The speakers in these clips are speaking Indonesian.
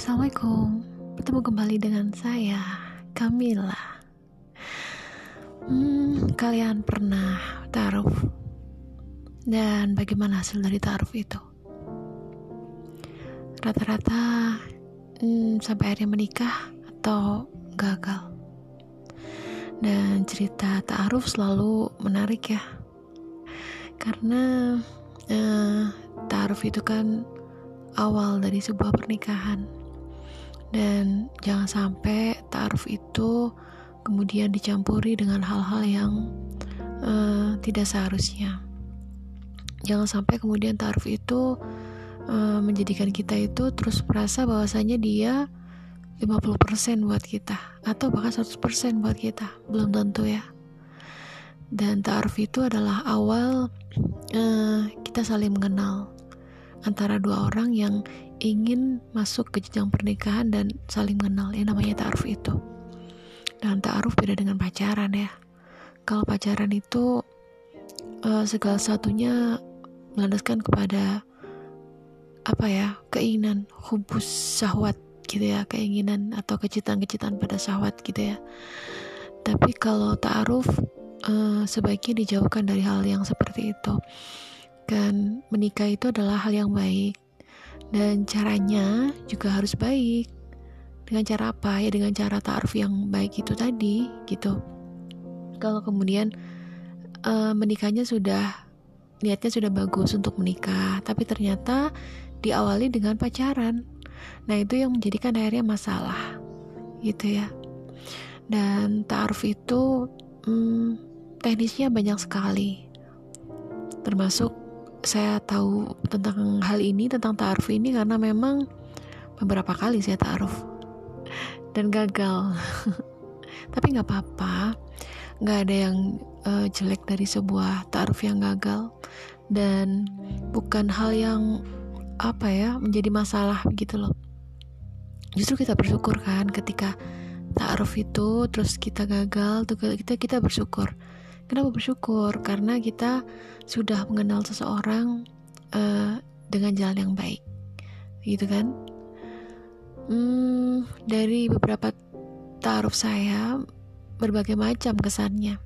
Assalamualaikum. Bertemu kembali dengan saya Kamila hmm, Kalian pernah taruh? Dan bagaimana hasil dari taruh itu? Rata-rata hmm, Sampai akhirnya menikah Atau gagal? Dan cerita ta'aruf selalu menarik ya. Karena uh, Ta'aruf itu kan awal dari sebuah pernikahan dan jangan sampai taaruf itu kemudian dicampuri dengan hal-hal yang uh, tidak seharusnya. Jangan sampai kemudian taaruf itu uh, menjadikan kita itu terus merasa bahwasanya dia 50% buat kita atau bahkan 100% buat kita. Belum tentu ya. Dan taaruf itu adalah awal uh, kita saling mengenal antara dua orang yang ingin masuk ke jenjang pernikahan dan saling mengenal yang namanya ta'aruf itu. Dan ta'aruf beda dengan pacaran ya. Kalau pacaran itu uh, segala satunya melandaskan kepada apa ya keinginan hubus syahwat gitu ya keinginan atau kecintaan-kecintaan pada syahwat gitu ya. Tapi kalau ta'aruf uh, sebaiknya dijauhkan dari hal yang seperti itu. Dan menikah itu adalah hal yang baik dan caranya juga harus baik. Dengan cara apa? Ya dengan cara ta'aruf yang baik itu tadi gitu. Kalau kemudian uh, menikahnya sudah niatnya sudah bagus untuk menikah tapi ternyata diawali dengan pacaran. Nah itu yang menjadikan akhirnya masalah gitu ya. Dan ta'aruf itu hmm, teknisnya banyak sekali. Termasuk saya tahu tentang hal ini tentang ta'aruf ini karena memang beberapa kali saya ta'aruf. Dan gagal. Tapi nggak apa-apa. Nggak ada yang uh, jelek dari sebuah ta'aruf yang gagal. Dan bukan hal yang apa ya menjadi masalah gitu loh. Justru kita bersyukur kan ketika ta'aruf itu terus kita gagal tuh kita kita bersyukur Kenapa bersyukur? Karena kita sudah mengenal seseorang uh, dengan jalan yang baik, gitu kan? Hmm, dari beberapa taruh saya berbagai macam kesannya,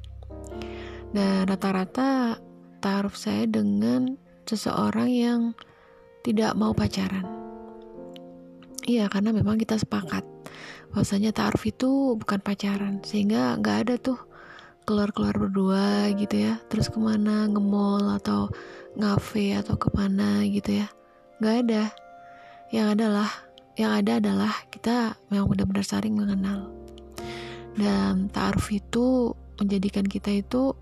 dan rata-rata taruh saya dengan seseorang yang tidak mau pacaran. Iya, karena memang kita sepakat bahwasanya taruh itu bukan pacaran, sehingga nggak ada tuh keluar-keluar berdua gitu ya. Terus ke mana? Nge-mall atau ngafe atau ke mana gitu ya. Nggak ada. Yang adalah yang ada adalah kita memang benar-benar saling mengenal. Dan ta'aruf itu menjadikan kita itu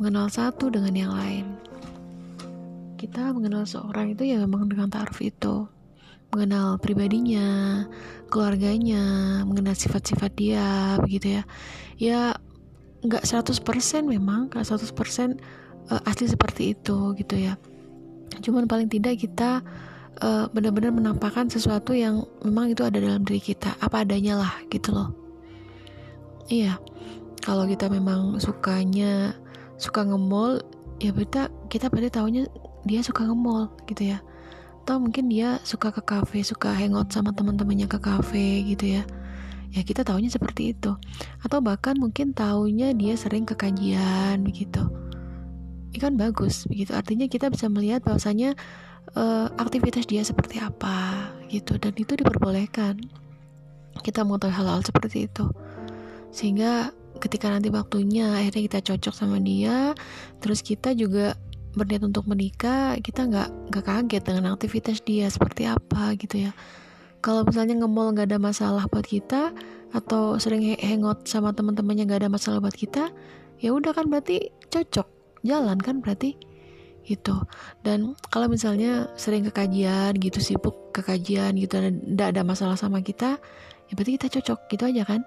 mengenal satu dengan yang lain. Kita mengenal seorang itu ya memang dengan ta'aruf itu. Mengenal pribadinya, keluarganya, mengenal sifat-sifat dia, begitu ya. Ya nggak 100% memang nggak 100% uh, asli seperti itu gitu ya. Cuman paling tidak kita uh, benar-benar menampakkan sesuatu yang memang itu ada dalam diri kita apa adanya lah gitu loh. Iya kalau kita memang sukanya suka ngemol ya kita kita pada tahunya dia suka ngemol gitu ya. Atau mungkin dia suka ke kafe suka hangout sama teman-temannya ke kafe gitu ya ya kita tahunya seperti itu. Atau bahkan mungkin tahunya dia sering ke kajian begitu. Ini kan bagus begitu. Artinya kita bisa melihat bahwasanya uh, aktivitas dia seperti apa gitu. Dan itu diperbolehkan. Kita mau tahu hal-hal seperti itu. Sehingga ketika nanti waktunya akhirnya kita cocok sama dia terus kita juga berniat untuk menikah kita nggak nggak kaget dengan aktivitas dia seperti apa gitu ya kalau misalnya nge-mall nggak ada masalah buat kita atau sering hangout sama teman-temannya nggak ada masalah buat kita ya udah kan berarti cocok. Jalan kan berarti itu dan kalau misalnya sering ke kajian gitu sibuk ke kajian gitu dan tidak ada masalah sama kita ya berarti kita cocok gitu aja kan?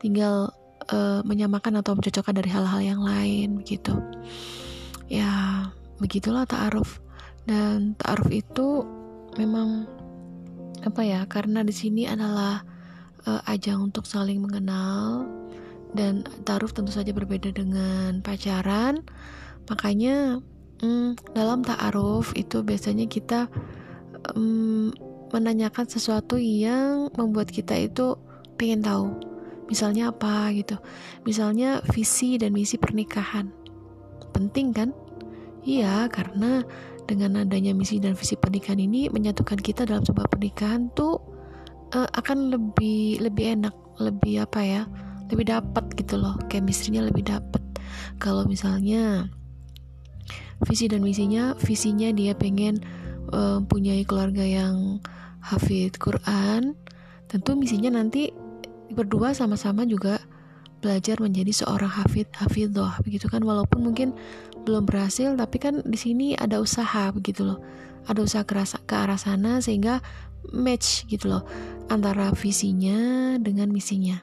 Tinggal uh, menyamakan atau mencocokkan dari hal-hal yang lain gitu ya begitulah ta'aruf. Dan ta'aruf itu memang apa ya? Karena di sini adalah uh, ajang untuk saling mengenal dan taruh tentu saja berbeda dengan pacaran. Makanya hmm, dalam ta'aruf itu biasanya kita um, menanyakan sesuatu yang membuat kita itu pengen tahu. Misalnya apa gitu. Misalnya visi dan misi pernikahan. Penting kan? Iya karena dengan adanya misi dan visi pernikahan ini menyatukan kita dalam sebuah pernikahan tuh uh, akan lebih lebih enak lebih apa ya lebih dapat gitu loh chemistry-nya lebih dapat. Kalau misalnya visi dan misinya visinya dia pengen uh, punyai keluarga yang hafid Quran tentu misinya nanti berdua sama-sama juga belajar menjadi seorang hafid hafidhoh begitu kan? Walaupun mungkin belum berhasil tapi kan di sini ada usaha begitu loh. Ada usaha ke, ke arah sana sehingga match gitu loh antara visinya dengan misinya.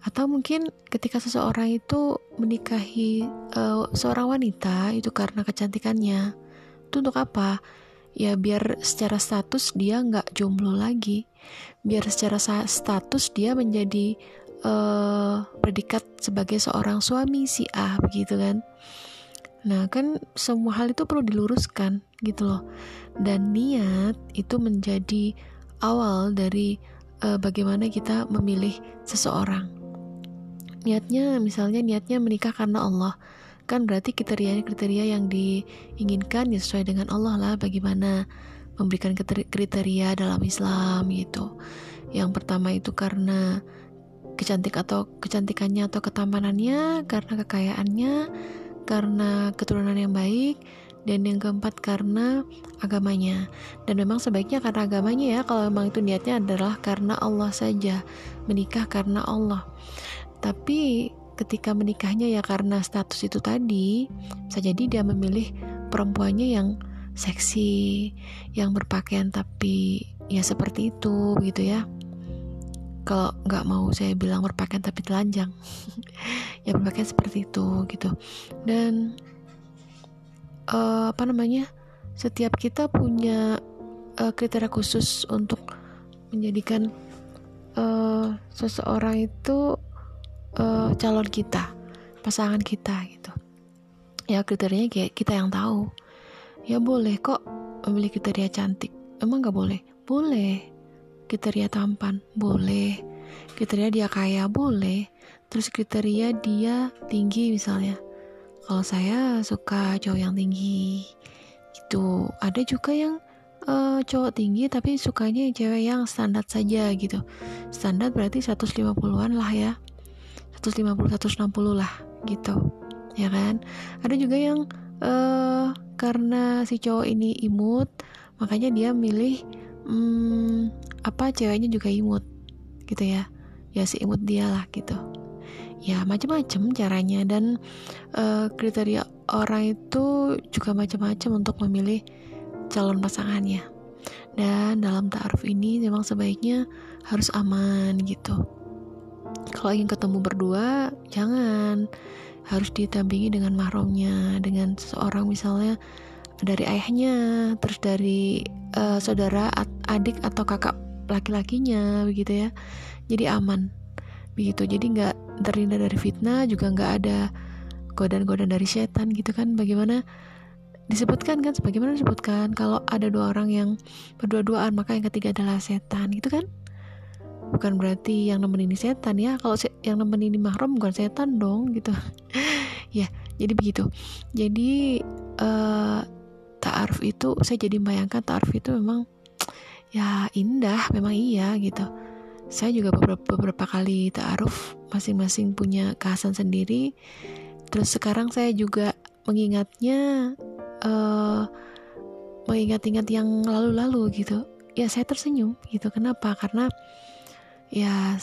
Atau mungkin ketika seseorang itu menikahi uh, seorang wanita itu karena kecantikannya. Itu untuk apa? Ya biar secara status dia nggak jomblo lagi. Biar secara status dia menjadi uh, predikat sebagai seorang suami si A begitu kan? Nah kan semua hal itu perlu diluruskan gitu loh. Dan niat itu menjadi awal dari uh, bagaimana kita memilih seseorang. Niatnya misalnya niatnya menikah karena Allah. Kan berarti kriteria-kriteria yang diinginkan ya sesuai dengan Allah lah bagaimana memberikan kriteria dalam Islam gitu. Yang pertama itu karena kecantik atau kecantikannya atau ketampanannya karena kekayaannya karena keturunan yang baik dan yang keempat karena agamanya. Dan memang sebaiknya karena agamanya ya kalau memang itu niatnya adalah karena Allah saja menikah karena Allah. Tapi ketika menikahnya ya karena status itu tadi bisa jadi dia memilih perempuannya yang seksi yang berpakaian tapi ya seperti itu gitu ya kalau nggak mau saya bilang berpakaian tapi telanjang ya berpakaian seperti itu gitu dan uh, apa namanya setiap kita punya uh, kriteria khusus untuk menjadikan uh, seseorang itu uh, calon kita, pasangan kita gitu. Ya kriterianya kayak kita yang tahu. Ya boleh kok memilih kriteria cantik. Emang gak boleh? Boleh. Kriteria tampan? Boleh. Kriteria dia kaya? Boleh. Terus kriteria dia tinggi misalnya. Kalau saya suka cowok yang tinggi. Gitu. Ada juga yang uh, cowok tinggi tapi sukanya cewek yang standar saja gitu. Standar berarti 150-an lah ya. 150 160 lah gitu ya kan ada juga yang uh, karena si cowok ini imut makanya dia milih hmm, apa ceweknya juga imut gitu ya. Ya si imut dia lah gitu. Ya macam-macam caranya. Dan uh, kriteria orang itu juga macam-macam untuk memilih calon pasangannya. Dan dalam ta'aruf ini memang sebaiknya harus aman gitu. Kalau ingin ketemu berdua jangan. Harus ditampingi dengan mahramnya dengan seseorang misalnya dari ayahnya terus dari uh, saudara adik atau kakak laki-lakinya begitu ya. Jadi aman begitu. Jadi nggak terhindar dari fitnah juga nggak ada godaan-godaan dari setan gitu kan. Bagaimana disebutkan kan? Sebagaimana disebutkan kalau ada dua orang yang berdua-duaan maka yang ketiga adalah setan gitu kan? Bukan berarti yang nemenin ini setan ya. Kalau se yang nemenin ini mahram bukan setan dong gitu. Ya jadi begitu. Jadi uh, ta'aruf itu saya jadi bayangkan ta'aruf itu memang ya indah memang iya gitu. Saya juga beberapa, beberapa kali ta'aruf masing-masing punya khasan sendiri. Terus sekarang saya juga mengingatnya uh, mengingat-ingat yang lalu-lalu gitu. Ya saya tersenyum gitu. Kenapa? Karena ya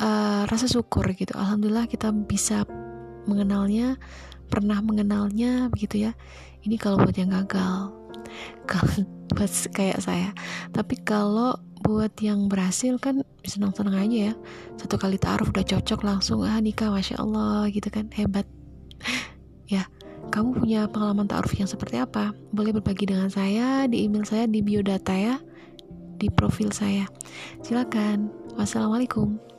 uh, rasa syukur gitu. Alhamdulillah kita bisa mengenalnya pernah mengenalnya begitu ya. Ini kalau buat yang gagal. Kalau buat kayak saya. Tapi kalau buat yang berhasil kan senang-senang aja ya. Satu kali taruh udah cocok langsung ah nikah masya Allah gitu kan. Hebat. Ya kamu punya pengalaman taruh yang seperti apa? Boleh berbagi dengan saya di email saya di biodata ya di profil saya. Silakan. Wassalamualaikum.